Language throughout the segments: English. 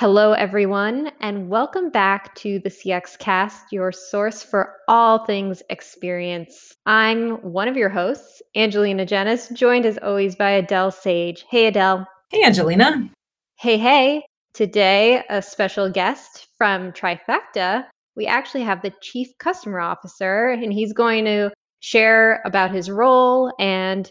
Hello, everyone, and welcome back to the CX Cast, your source for all things experience. I'm one of your hosts, Angelina Gennis, joined as always by Adele Sage. Hey, Adele. Hey, Angelina. Hey, hey. Today, a special guest from Trifacta. We actually have the Chief Customer Officer, and he's going to share about his role and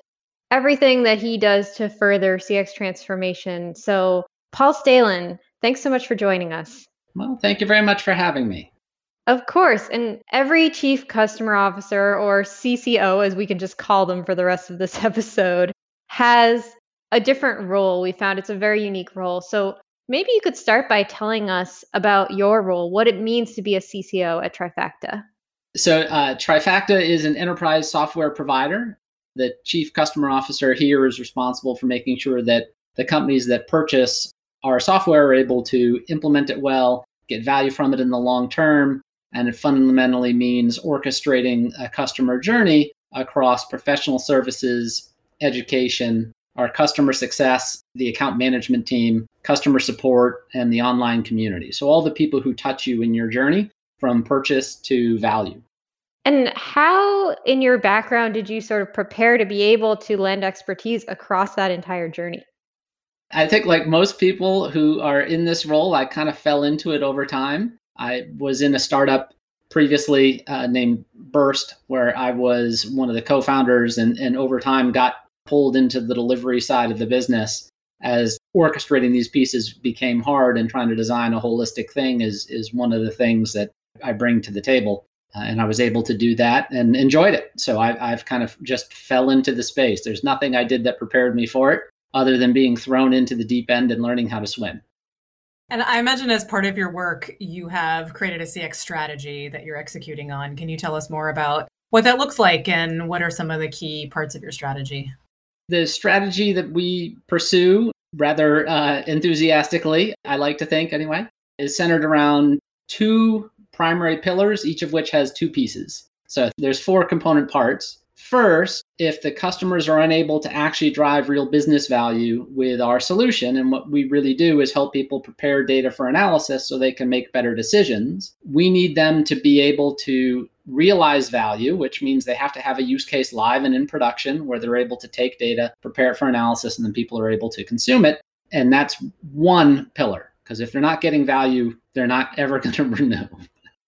everything that he does to further CX transformation. So, Paul Staelin, Thanks so much for joining us. Well, thank you very much for having me. Of course. And every chief customer officer or CCO, as we can just call them for the rest of this episode, has a different role. We found it's a very unique role. So maybe you could start by telling us about your role, what it means to be a CCO at Trifacta. So, uh, Trifacta is an enterprise software provider. The chief customer officer here is responsible for making sure that the companies that purchase our software are able to implement it well, get value from it in the long term, and it fundamentally means orchestrating a customer journey across professional services, education, our customer success, the account management team, customer support, and the online community. So, all the people who touch you in your journey from purchase to value. And how, in your background, did you sort of prepare to be able to lend expertise across that entire journey? I think, like most people who are in this role, I kind of fell into it over time. I was in a startup previously uh, named Burst, where I was one of the co founders, and, and over time got pulled into the delivery side of the business as orchestrating these pieces became hard and trying to design a holistic thing is, is one of the things that I bring to the table. Uh, and I was able to do that and enjoyed it. So I, I've kind of just fell into the space. There's nothing I did that prepared me for it other than being thrown into the deep end and learning how to swim. And I imagine as part of your work, you have created a CX strategy that you're executing on. Can you tell us more about what that looks like and what are some of the key parts of your strategy? The strategy that we pursue rather uh, enthusiastically, I like to think anyway, is centered around two primary pillars, each of which has two pieces. So there's four component parts. First, if the customers are unable to actually drive real business value with our solution, and what we really do is help people prepare data for analysis so they can make better decisions, we need them to be able to realize value, which means they have to have a use case live and in production where they're able to take data, prepare it for analysis, and then people are able to consume it. And that's one pillar, because if they're not getting value, they're not ever going to renew.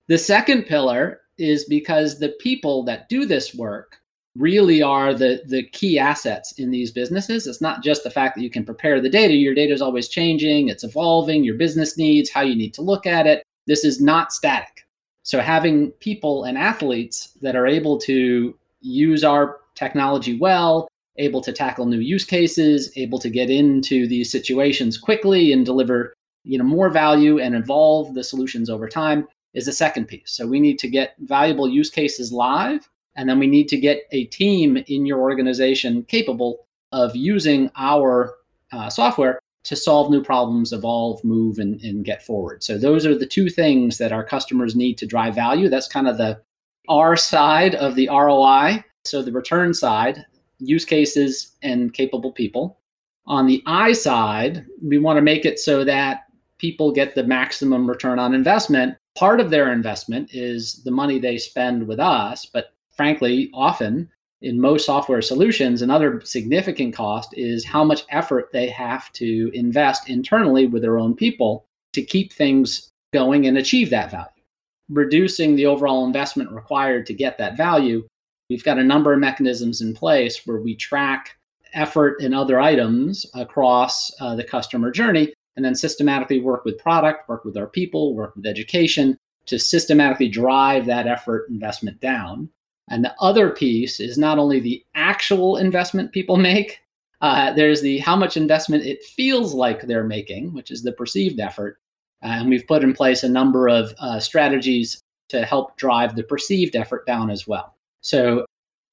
The second pillar is because the people that do this work really are the the key assets in these businesses. It's not just the fact that you can prepare the data. Your data is always changing. It's evolving. Your business needs how you need to look at it. This is not static. So having people and athletes that are able to use our technology well able to tackle new use cases able to get into these situations quickly and deliver you know more value and evolve the solutions over time is the second piece. So we need to get valuable use cases live and then we need to get a team in your organization capable of using our uh, software to solve new problems, evolve, move, and, and get forward. So those are the two things that our customers need to drive value. That's kind of the R side of the ROI. So the return side, use cases and capable people. On the I side, we want to make it so that people get the maximum return on investment. Part of their investment is the money they spend with us, but frankly, often in most software solutions, another significant cost is how much effort they have to invest internally with their own people to keep things going and achieve that value. Reducing the overall investment required to get that value, we've got a number of mechanisms in place where we track effort and other items across uh, the customer journey and then systematically work with product, work with our people, work with education to systematically drive that effort investment down. And the other piece is not only the actual investment people make, uh, there's the how much investment it feels like they're making, which is the perceived effort. And we've put in place a number of uh, strategies to help drive the perceived effort down as well. So,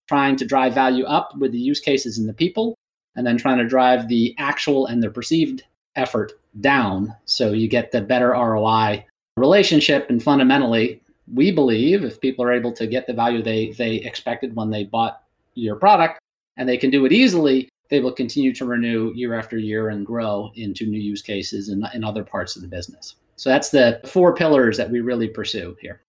trying to drive value up with the use cases and the people, and then trying to drive the actual and the perceived effort down so you get the better ROI relationship. And fundamentally, we believe if people are able to get the value they they expected when they bought your product and they can do it easily they will continue to renew year after year and grow into new use cases in, in other parts of the business. So that's the four pillars that we really pursue here.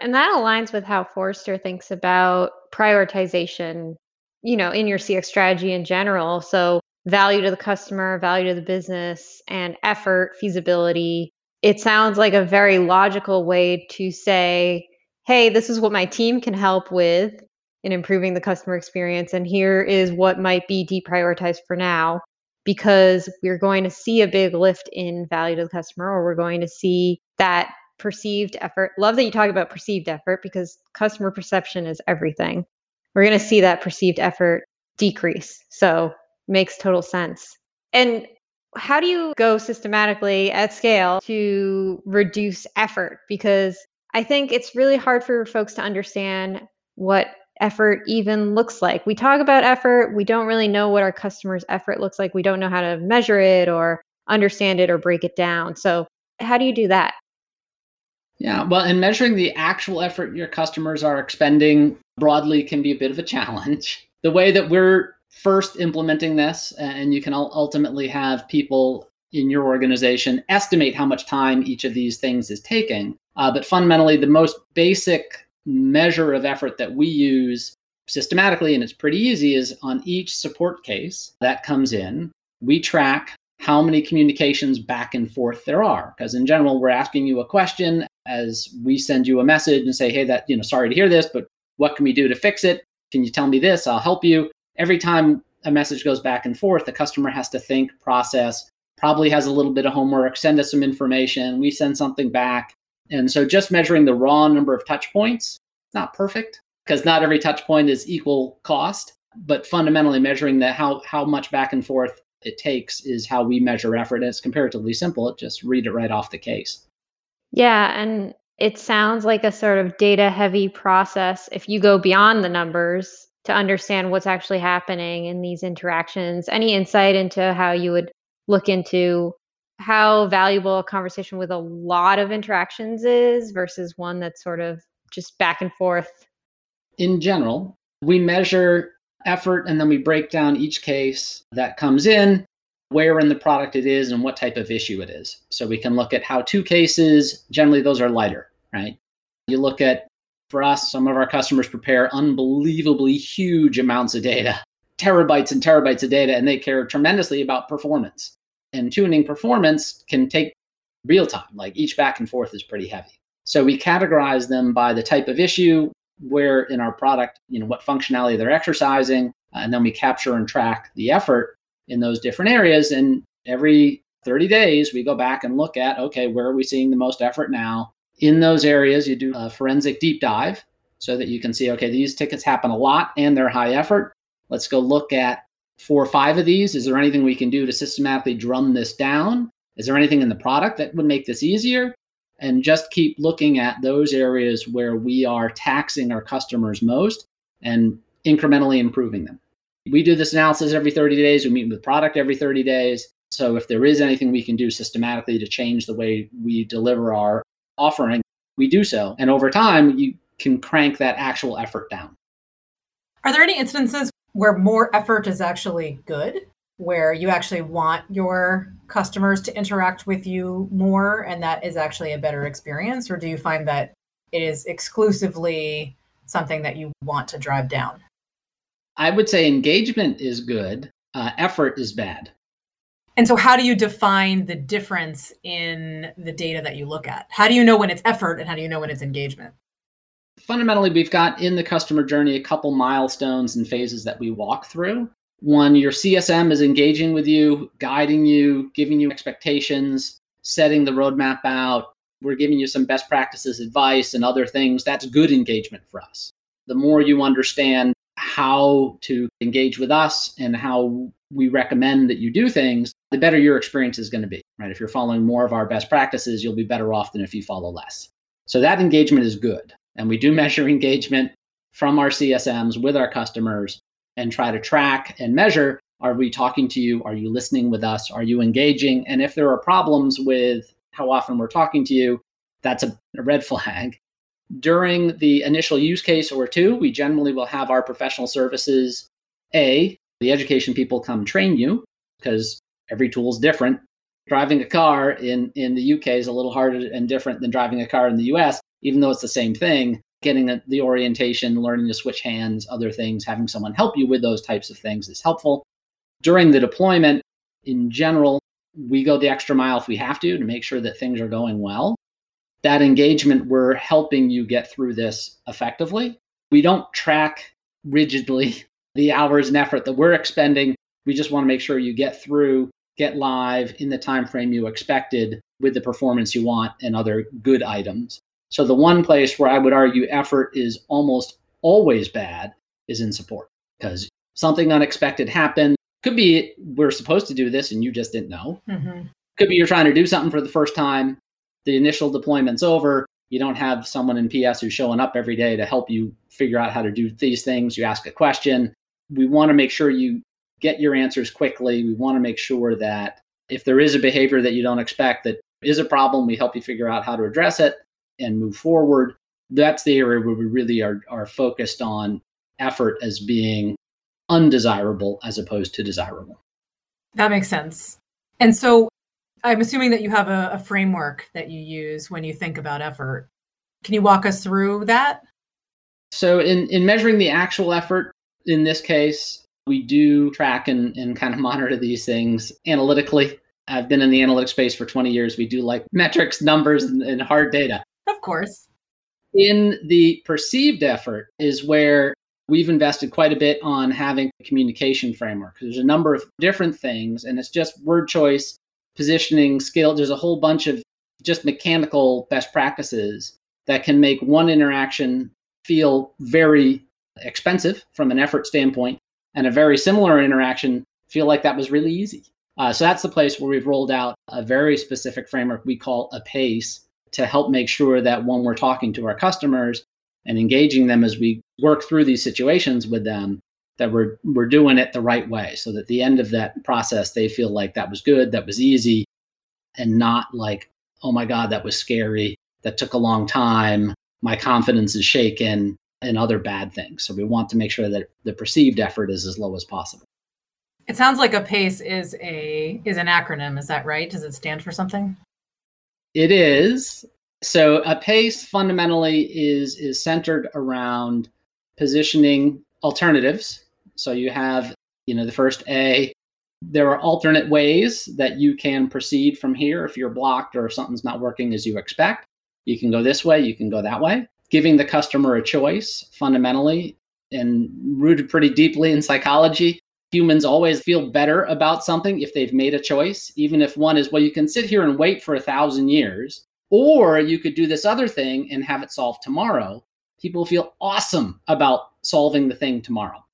And that aligns with how Forrester thinks about prioritization, you know, in your CX strategy in general. So value to the customer, value to the business, and effort, feasibility. It sounds like a very logical way to say, hey, this is what my team can help with in improving the customer experience. And here is what might be deprioritized for now because we're going to see a big lift in value to the customer or we're going to see that perceived effort. Love that you talk about perceived effort because customer perception is everything. We're going to see that perceived effort decrease. So makes total sense. And how do you go systematically at scale to reduce effort? Because I think it's really hard for folks to understand what effort even looks like. We talk about effort, we don't really know what our customers' effort looks like. We don't know how to measure it or understand it or break it down. So, how do you do that? Yeah, well, and measuring the actual effort your customers are expending broadly can be a bit of a challenge. The way that we're first implementing this, and you can ultimately have people in your organization estimate how much time each of these things is taking. Uh, but fundamentally, the most basic measure of effort that we use systematically, and it's pretty easy, is on each support case that comes in, we track how many communications back and forth there are. Because in general, we're asking you a question as we send you a message and say, hey, that, you know, sorry to hear this, but what can we do to fix it? Can you tell me this? I'll help you. Every time a message goes back and forth, the customer has to think, process, probably has a little bit of homework, send us some information, we send something back. And so just measuring the raw number of touch points, not perfect because not every touch point is equal cost, but fundamentally measuring that how how much back and forth it takes is how we measure effort. And it's comparatively simple. It Just read it right off the case. Yeah, and it sounds like a sort of data heavy process if you go beyond the numbers to understand what's actually happening in these interactions. Any insight into how you would look into how valuable a conversation with a lot of interactions is versus one that's sort of just back and forth? In general, we measure effort and then we break down each case that comes in, where in the product it is, and what type of issue it is. So we can look at how two cases, generally, those are lighter, right? You look at, for us, some of our customers prepare unbelievably huge amounts of data, terabytes and terabytes of data, and they care tremendously about performance. And tuning performance can take real time, like each back and forth is pretty heavy. So we categorize them by the type of issue, where in our product, you know, what functionality they're exercising, and then we capture and track the effort in those different areas. And every 30 days, we go back and look at, okay, where are we seeing the most effort now? In those areas, you do a forensic deep dive so that you can see, okay, these tickets happen a lot and they're high effort. Let's go look at four or five of these. Is there anything we can do to systematically drum this down? Is there anything in the product that would make this easier? and just keep looking at those areas where we are taxing our customers most and incrementally improving them. We do this analysis every 30 days. We meet with product every 30 days. So if there is anything we can do systematically to change the way we deliver our offering, we do so. And over time, you can crank that actual effort down. Are there any instances where more effort is actually good? where you actually want your customers to interact with you more and that is actually a better experience or do you find that it is exclusively something that you want to drive down i would say engagement is good uh, effort is bad and so how do you define the difference in the data that you look at how do you know when it's effort and how do you know when it's engagement fundamentally we've got in the customer journey a couple milestones and phases that we walk through one, your CSM is engaging with you, guiding you, giving you expectations, setting the roadmap out. We're giving you some best practices advice and other things. That's good engagement for us. The more you understand how to engage with us and how we recommend that you do things, the better your experience is going to be, right? If you're following more of our best practices, you'll be better off than if you follow less. So that engagement is good. And we do measure engagement from our CSMs with our customers and try to track and measure are we talking to you? Are you listening with us? Are you engaging? And if there are problems with how often we're talking to you, that's a, a red flag. During the initial use case or two, we generally will have our professional services A The education people come train you because every tool is different. Driving a car in, in the UK is a little harder and different than driving a car in the US, even though it's the same thing. Getting the orientation, learning to switch hands, other things, having someone help you with those types of things is helpful. During the deployment, in general, we go the extra mile if we have to to make sure that things are going well. That engagement, we're helping you get through this effectively. We don't track rigidly the hours and effort that we're expending. We just want to make sure you get through, get live in the time frame you expected with the performance you want and other good items. So the one place where I would argue effort is almost always bad is in support because something unexpected happened. Could be we're supposed to do this and you just didn't know. Mm-hmm. Could be you're trying to do something for the first time. The initial deployment's over. You don't have someone in PS who's showing up every day to help you figure out how to do these things. You ask a question. We want to make sure you get your answers quickly. We want to make sure that if there is a behavior that you don't expect that is a problem, we help you figure out how to address it and move forward. That's the area where we really are, are focused on effort as being undesirable as opposed to desirable. That makes sense. And so I'm assuming that you have a, a, framework that you use when you think about effort. Can you walk us through that? So, in, in measuring the actual effort, in this case, we do track and, and kind of monitor these things analytically. I've been in the analytics space for 20 years. We do like metrics, numbers, and, and hard data. Of course. In the perceived effort is where we've invested quite a bit on having a communication framework. There's a number of different things, and it's just word choice, positioning, skill. There's a whole bunch of just mechanical best practices that can make one interaction feel very expensive from an effort standpoint, and a very similar interaction feel like that was really easy. Uh, so that's the place where we've rolled out a very specific framework we call a PACE to help make sure that when we're talking to our customers and engaging them as we work through these situations with them, that we're we're doing it the right way so that at the end of that process they feel like that was good, that was easy, and not like, oh my God, that was scary, that took a long time, my confidence is shaken, and other bad things. So we want to make sure that the perceived effort is as low as possible. It sounds like a PACE is a is an acronym. Is that right? Does it stand for something? It is. So a PACE fundamentally is is centered around positioning alternatives. So you have, you know, the first A, there are alternate ways that you can proceed from here if you're blocked or if something's not working as you expect. You can go this way, you can go that way. Giving the customer a choice fundamentally and rooted pretty deeply in psychology humans always feel better about something if they've made a choice, even if one is, well, you can sit here and wait for a thousand years, or you could do this other thing and have it solved tomorrow. People feel awesome about solving the thing tomorrow.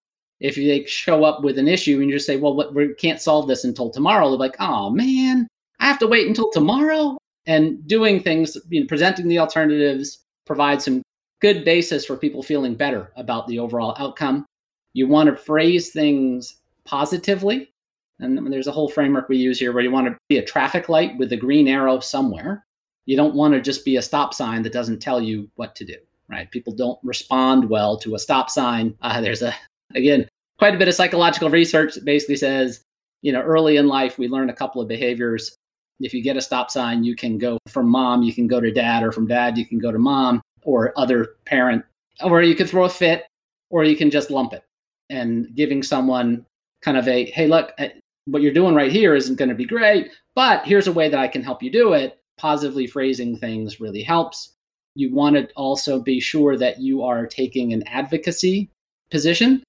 If they show up with an issue and you just say, well, we can't solve this until tomorrow, they're like, oh man, I have to wait until tomorrow. And doing things, you know, presenting the alternatives provides some good basis for people feeling better about the overall outcome. You want to phrase things positively. And there's a whole framework we use here where you want to be a traffic light with a green arrow somewhere. You don't want to just be a stop sign that doesn't tell you what to do, right? People don't respond well to a stop sign. Uh, there's a, again, quite a bit of psychological research that basically says, you know, early in life, we learn a couple of behaviors. If you get a stop sign, you can go from mom, you can go to dad, or from dad, you can go to mom or other parent, or you can throw a fit, or you can just lump it. And giving someone kind of a hey look uh, what you're doing right here isn't going to be great but here's a way that i can help you do it positively phrasing things really helps you want to also be sure that you are taking an advocacy position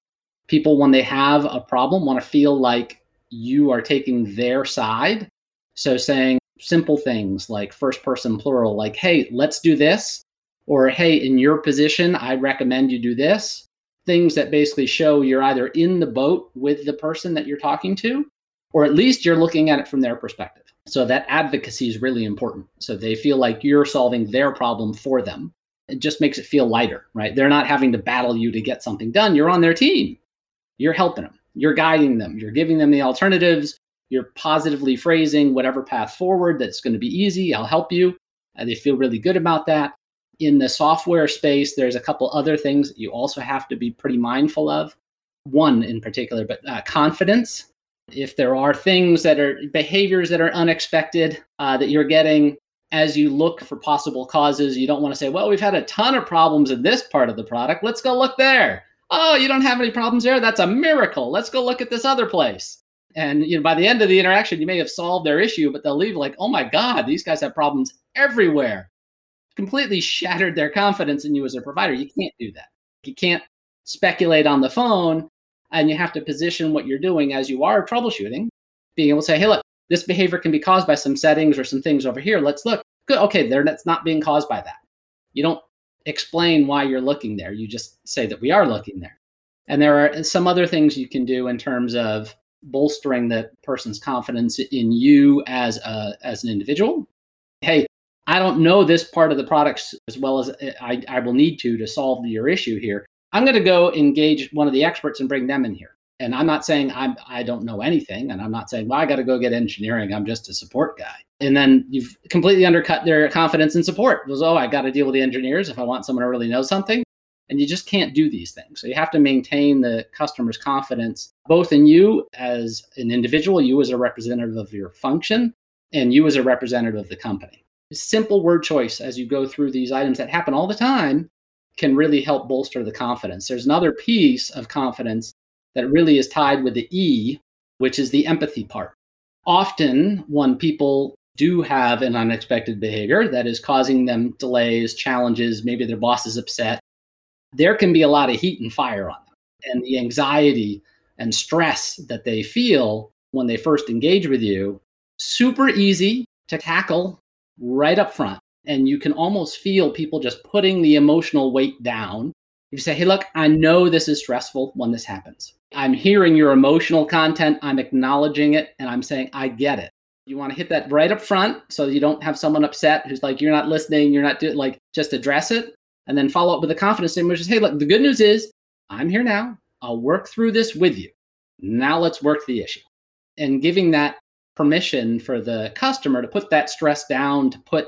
people when they have a problem want to feel like you are taking their side so saying simple things like first person plural like hey let's do this or hey in your position i recommend you do this things that basically show you're either in the boat with the person that you're talking to, or at least you're looking at it from their perspective. So that advocacy is really important. So they feel like you're solving their problem for them. It just makes it feel lighter, right? They're not having to battle you to get something done. You're on their team. You're helping them. You're guiding them. You're giving them the alternatives. You're positively phrasing whatever path forward that's going to be easy. I'll help you. And they feel really good about that in the software space, there's a couple other things you also have to be pretty mindful of. one in particular, but uh, confidence. If there are things that are behaviors that are unexpected uh, that you're getting as you look for possible causes, you don't want to say, well, we've had a ton of problems in this part of the product. Let's go look there. Oh, you don't have any problems there? That's a miracle. Let's go look at this other place. And you know, by the end of the interaction, you may have solved their issue, but they'll leave like, oh my God, these guys have problems everywhere. Completely shattered their confidence in you as a provider. You can't do that. You can't speculate on the phone and you have to position what you're doing as you are troubleshooting, being able to say, hey, look, this behavior can be caused by some settings or some things over here. Let's look. Good. Okay, there that's not being caused by that. You don't explain why you're looking there. You just say that we are looking there. And there are some other things you can do in terms of bolstering the person's confidence in you as a as an individual. Hey, I don't know this part of the products as well as I, I will need to to solve your issue here. I'm going to go engage one of the experts and bring them in here. And I'm not saying I'm I don't know anything, and I'm not saying well I got to go get engineering. I'm just a support guy. And then you've completely undercut their confidence and support. It was oh I got to deal with the engineers if I want someone to really know something. And you just can't do these things. So you have to maintain the customer's confidence both in you as an individual, you as a representative of your function, and you as a representative of the company. Simple word choice as you go through these items that happen all the time can really help bolster the confidence. There's another piece of confidence that really is tied with the E, which is the empathy part. Often, when people do have an unexpected behavior that is causing them delays, challenges, maybe their boss is upset, there can be a lot of heat and fire on them. And the anxiety and stress that they feel when they first engage with you, super easy to tackle right up front. And you can almost feel people just putting the emotional weight down. If you say, hey, look, I know this is stressful when this happens. I'm hearing your emotional content, I'm acknowledging it, and I'm saying, I get it. You want to hit that right up front so you don't have someone upset who's like, you're not listening, you're not doing, like, just address it. And then follow up with a confidence statement, which is, hey, look, the good news is I'm here now. I'll work through this with you. Now let's work the issue. And giving that permission for the customer to put that stress down, to put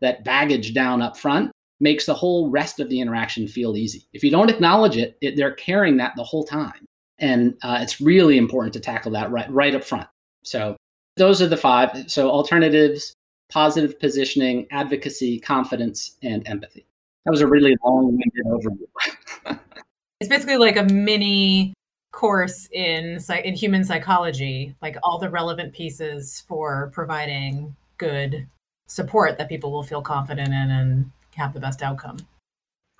that baggage down up front, makes the whole rest of the interaction feel easy. If you don't acknowledge it, it they're carrying that the whole time and uh, it's really important to tackle that right right up front. So those are the five. So alternatives, positive positioning, advocacy, confidence, and empathy. That was a really long-winded overview. it's basically like a mini course in in human psychology, like all the relevant pieces for providing good support that people will feel confident in and have the best outcome.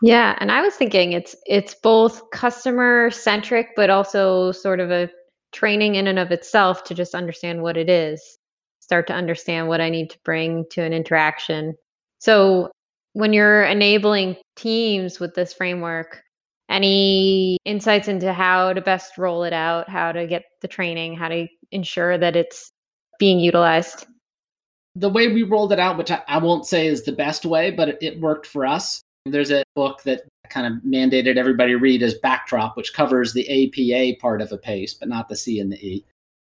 Yeah, and I was thinking it's it's both customer centric but also sort of a training in and of itself to just understand what it is. Start to understand what I need to bring to an interaction. So when you're enabling teams with this framework, any insights into how to best roll it out, how to get the training, how to ensure that it's being utilized? The way we rolled it out, which I, I won't say is the best way, but it, it worked for us, there's a book that kind of mandated everybody read as Backdrop, which covers the APA part of a PACE, but not the C and the E.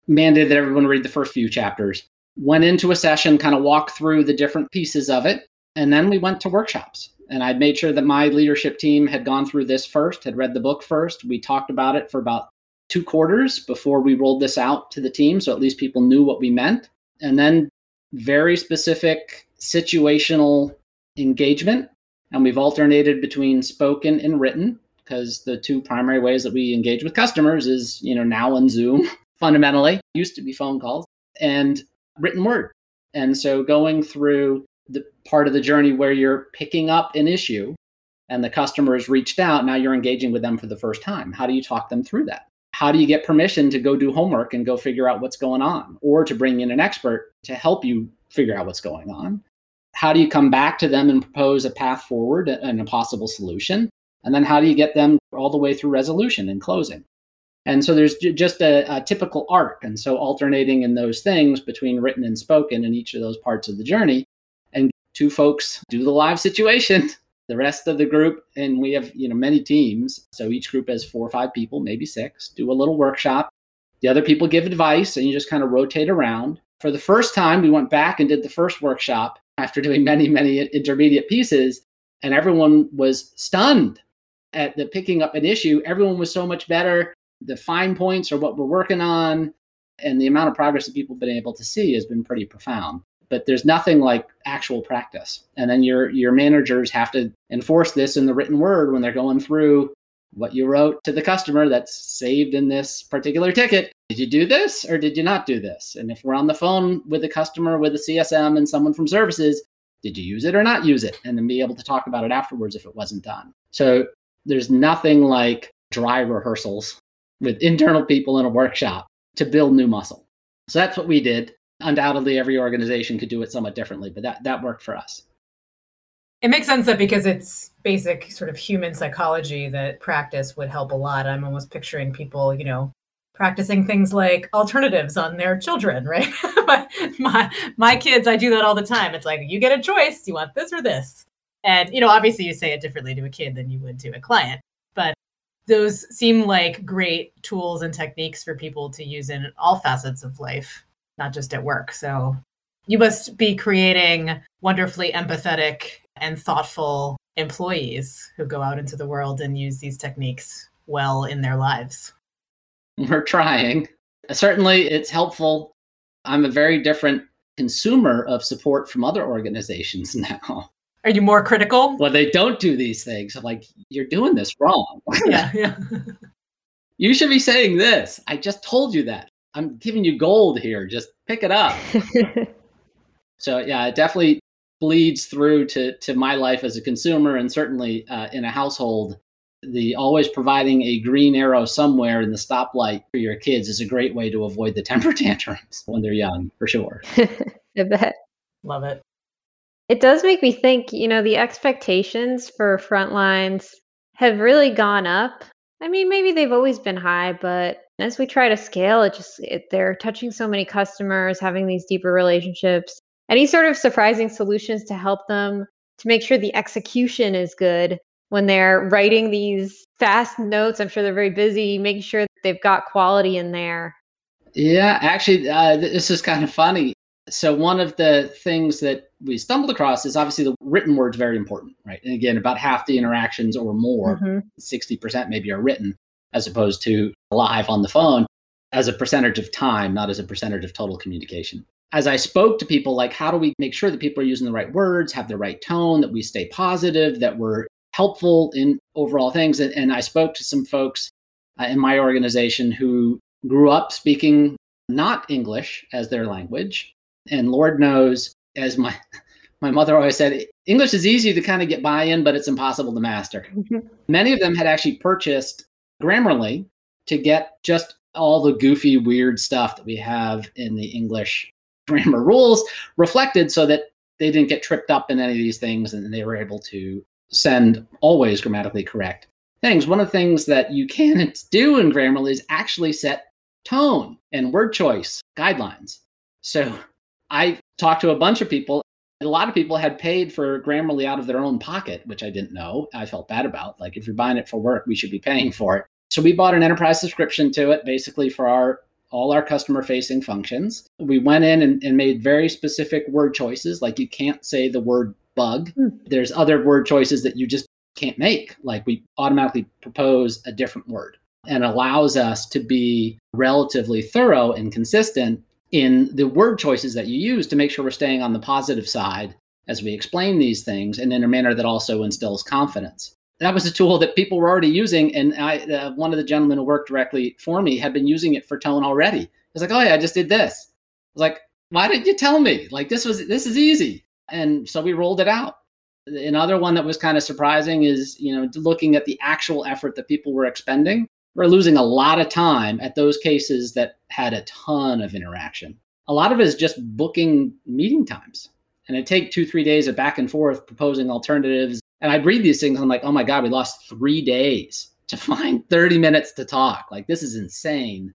Mandated that everyone read the first few chapters. Went into a session, kind of walked through the different pieces of it, and then we went to workshops. And I made sure that my leadership team had gone through this first, had read the book first. We talked about it for about two quarters before we rolled this out to the team, so at least people knew what we meant. And then very specific situational engagement and we've alternated between spoken and written because the two primary ways that we engage with customers is, you know, now on Zoom fundamentally, used to be phone calls and written word. And so going through the part of the journey where you're picking up an issue and the customer has reached out, now you're engaging with them for the first time. How do you talk them through that? How do you get permission to go do homework and go figure out what's going on or to bring in an expert to help you figure out what's going on? how do you come back to them and propose a path forward and a possible solution? And then how do you get them all the way through resolution and closing? And so there's just a, a, typical arc. And so alternating in those things between written and spoken in each of those parts of the journey. Two folks do the live situation. The rest of the group, and we have you know many teams. So each group has four or five people, maybe six, do a little workshop. The other people give advice, and you just kind of rotate around. For the first time, we went back and did the first workshop after doing many, many intermediate pieces, and everyone was stunned at the picking up an issue. Everyone was so much better the fine points are what we're working on. And the amount of progress that people have been able to see has been pretty profound. But there's nothing like actual practice. And then your your managers have to enforce this in the written word when they're going through what you wrote to the customer that's saved in this particular ticket. Did you do this or did you not do this? And if we're on the phone with a customer with a CSM and someone from services, did you use it or not use it? And then be able to talk about it afterwards if it wasn't done. So there's nothing like dry rehearsals with internal people in a workshop to build new muscle. So that's what we did. Undoubtedly, every organization could do it somewhat differently, but that, that worked for us. It makes sense that because it's basic sort of human psychology that practice would help a lot. I'm almost picturing people, you know, practicing things like alternatives on their children, right? my, my, kids, I do that all the time. It's like you get a choice. You want this or this? And you know, obviously, you say it differently to a kid than you would to a client, but those seem like great tools and techniques for people to use in all facets of life, not just at work. So you must be creating wonderfully empathetic and thoughtful employees who go out into the world and use these techniques well in their lives. We're trying. Certainly, it's helpful. I'm a very different consumer of support from other organizations now. Are you more critical? Well, they don't do these things. I'm like, you're doing this wrong. yeah, yeah. you should be saying this. I just told you that. I'm giving you gold here. Just pick it up. so yeah, it definitely bleeds through to to my life as a consumer and certainly uh, in a household the always providing a green arrow somewhere in the stoplight for your kids is a great way to avoid the temper tantrums when they're young for sure i bet love it it does make me think you know the expectations for front lines have really gone up i mean maybe they've always been high but as we try to scale it just it, they're touching so many customers having these deeper relationships. Any sort of surprising solutions to help them to make sure the execution is good when they're writing these fast notes? I'm sure they're very busy making sure they've got quality in there. Yeah actually uh, this is kind of funny. So one of the things that we stumbled across is obviously the written word's very important right and again about half the interactions or more mm-hmm. 60% maybe are written as opposed to live on the phone as a percentage of time not as a percentage of total communication as I spoke to people, like, how do we make sure that people are using the right words, have the right tone, that we stay positive, that we're helpful in overall things? And, and I spoke to some folks uh, in my organization who grew up speaking not English as their language. And Lord knows, as my my mother always said, English is easy to kind of get by in, but it's impossible to master. Mm-hmm. Many of them had actually purchased Grammarly to get just all the goofy, weird stuff that we have in the English grammar rules reflected so that they didn't get tripped up in any of these things and they were able to send always grammatically correct things. One of the things that you can do in Grammarly is actually set tone and word choice guidelines. So I talked to a bunch of people. A lot of people had paid for Grammarly out of their own pocket, which I didn't know. I felt bad about. Like, if you're buying it for work, we should be paying for it. So we bought an enterprise subscription to it basically for our all our customer facing functions. We went in and, and, made very specific word choices, like you can't say the word bug. Mm. There's other word choices that you just can't make. Like we automatically propose a different word and allows us to be relatively thorough and consistent in the word choices that you use to make sure we're staying on the positive side as we explain these things and in a manner that also instills confidence that was a tool that people were already using. And I, uh, one of the gentlemen who worked directly for me had been using it for tone already. I was like, oh yeah, I just did this. I was like, why didn't you tell me? Like this was this is easy. And so we rolled it out. Another one that was kind of surprising is, you know, looking at the actual effort that people were expending. We're losing a lot of time at those cases that had a ton of interaction. A lot of it is just booking meeting times. And it take two, three days of back and forth proposing alternatives, and I'd read these things. I'm like, oh my God, we lost three days to find 30 minutes to talk. Like, this is insane.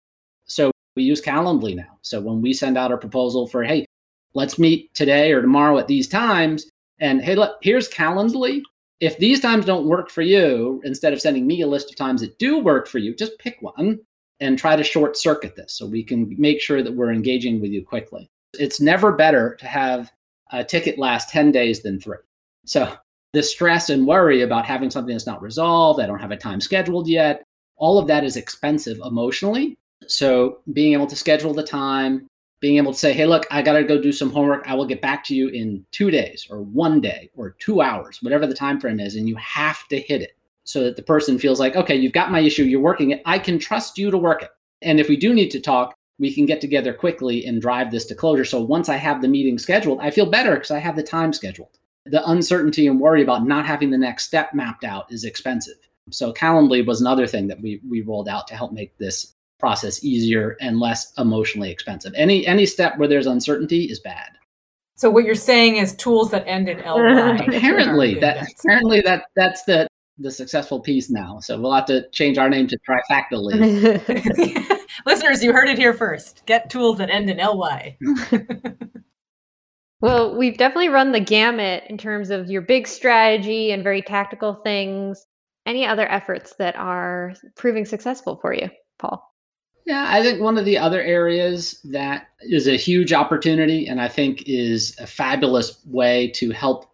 So we use Calendly now. So when we send out our proposal for, hey, let's meet today or tomorrow at these times, and hey, look, here's Calendly. If these times don't work for you, instead of sending me a list of times that do work for you, just pick one and try to short circuit this so we can make sure that we're engaging with you quickly. It's never better to have a ticket last 10 days than three. So the stress and worry about having something that's not resolved, I don't have a time scheduled yet, all of that is expensive emotionally. So being able to schedule the time, being able to say, hey, look, I got to go do some homework. I will get back to you in two days or one day or two hours, whatever the time frame is. And you have to hit it so that the person feels like, okay, you've got my issue, you're working it. I can trust you to work it. And if we do need to talk, we can get together quickly and drive this to closure. So once I have the meeting scheduled, I feel better because I have the time scheduled. The uncertainty and worry about not having the next step mapped out is expensive. So Calendly was another thing that we we rolled out to help make this process easier and less emotionally expensive. Any any step where there's uncertainty is bad. So what you're saying is tools that end in ly. apparently that apparently that that's the the successful piece now. So we'll have to change our name to Trifacta Listeners, you heard it here first. Get tools that end in ly. well, we've definitely run the gamut in terms of your big strategy and very tactical things. Any other efforts that are proving successful for you, Paul? Yeah, I think one of the other areas that is a huge opportunity and I think is a fabulous way to help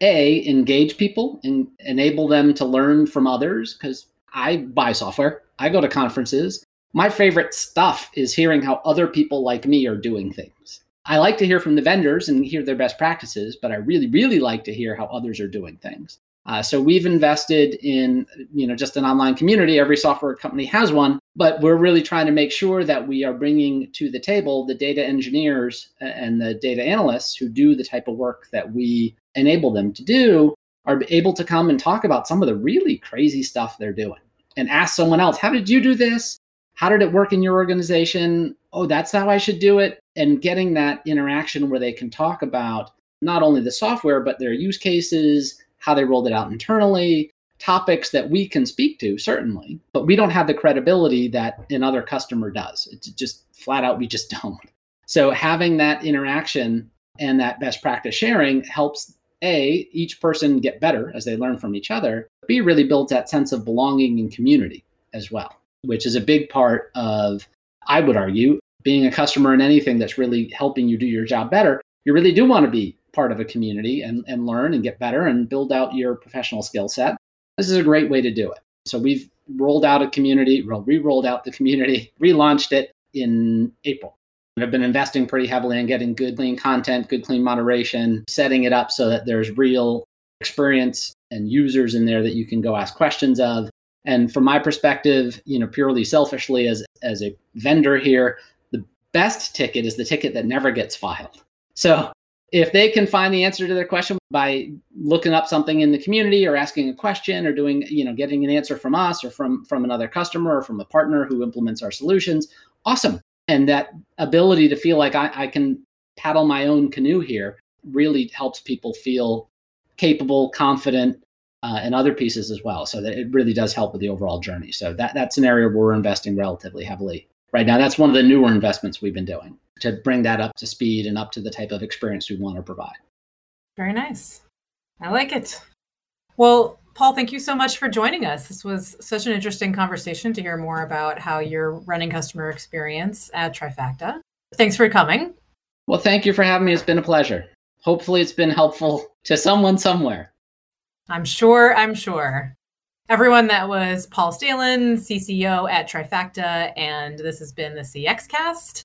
a engage people and enable them to learn from others because I buy software, I go to conferences. My favorite stuff is hearing how other people like me are doing things. I like to hear from the vendors and hear their best practices, but I really, really like to hear how others are doing things. Uh, so we've invested in, you know, just an online community. Every software company has one, but we're really trying to make sure that we are bringing to the table the data engineers and the data analysts who do the type of work that we enable them to do are able to come and talk about some of the really crazy stuff they're doing and ask someone else, how did you do this? How did it work in your organization? Oh, that's how I should do it. And getting that interaction where they can talk about not only the software, but their use cases, how they rolled it out internally, topics that we can speak to, certainly, but we don't have the credibility that another customer does. It's just flat out, we just don't. So having that interaction and that best practice sharing helps A, each person get better as they learn from each other, B, really builds that sense of belonging and community as well, which is a big part of, I would argue, being a customer in anything that's really helping you do your job better. You really do want to be part of a community and, and learn and get better and build out your professional skill set, this is a great way to do it. So we've rolled out a community, re-rolled out the community, relaunched it in April. And have been investing pretty heavily in getting good clean content, good clean moderation, setting it up so that there's real experience and users in there that you can go ask questions of. And from my perspective, you know, purely selfishly as as a vendor here, the best ticket is the ticket that never gets filed. So if they can find the answer to their question by looking up something in the community or asking a question or doing you know getting an answer from us or from from another customer or from a partner who implements our solutions awesome. And that ability to feel like i, I can paddle my own canoe here really helps people feel capable confident uh, and other pieces as well. So that it really does help with the overall journey. So that that's an area we're investing relatively heavily right now. That's one of the newer investments we've been doing to bring that up to speed and up to the type of experience we want to provide. Very nice. I like it. Well, Paul, thank you so much for joining us. This was such an interesting conversation to hear more about how you're running customer experience at Trifacta. Thanks for coming. Well, thank you for having me. It's been a pleasure. Hopefully, it's been helpful to someone somewhere. I'm sure. I'm sure. Everyone, that was Paul Staelin, CCO at Trifacta, and this has been the CX Cast